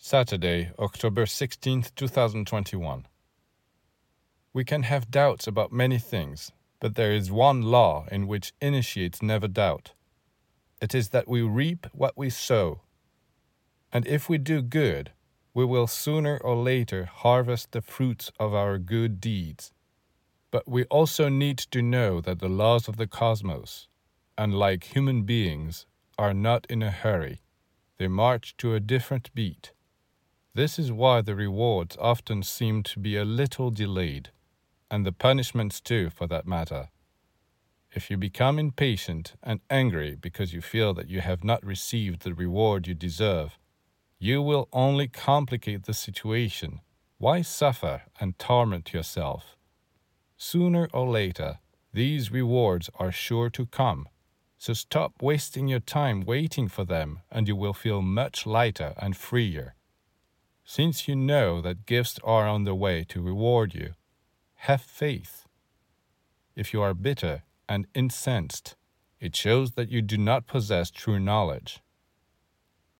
Saturday, October 16th, 2021. We can have doubts about many things, but there is one law in which initiates never doubt. It is that we reap what we sow. And if we do good, we will sooner or later harvest the fruits of our good deeds. But we also need to know that the laws of the cosmos, unlike human beings, are not in a hurry. They march to a different beat. This is why the rewards often seem to be a little delayed, and the punishments too, for that matter. If you become impatient and angry because you feel that you have not received the reward you deserve, you will only complicate the situation. Why suffer and torment yourself? Sooner or later, these rewards are sure to come. So stop wasting your time waiting for them, and you will feel much lighter and freer. Since you know that gifts are on the way to reward you, have faith. If you are bitter and incensed, it shows that you do not possess true knowledge.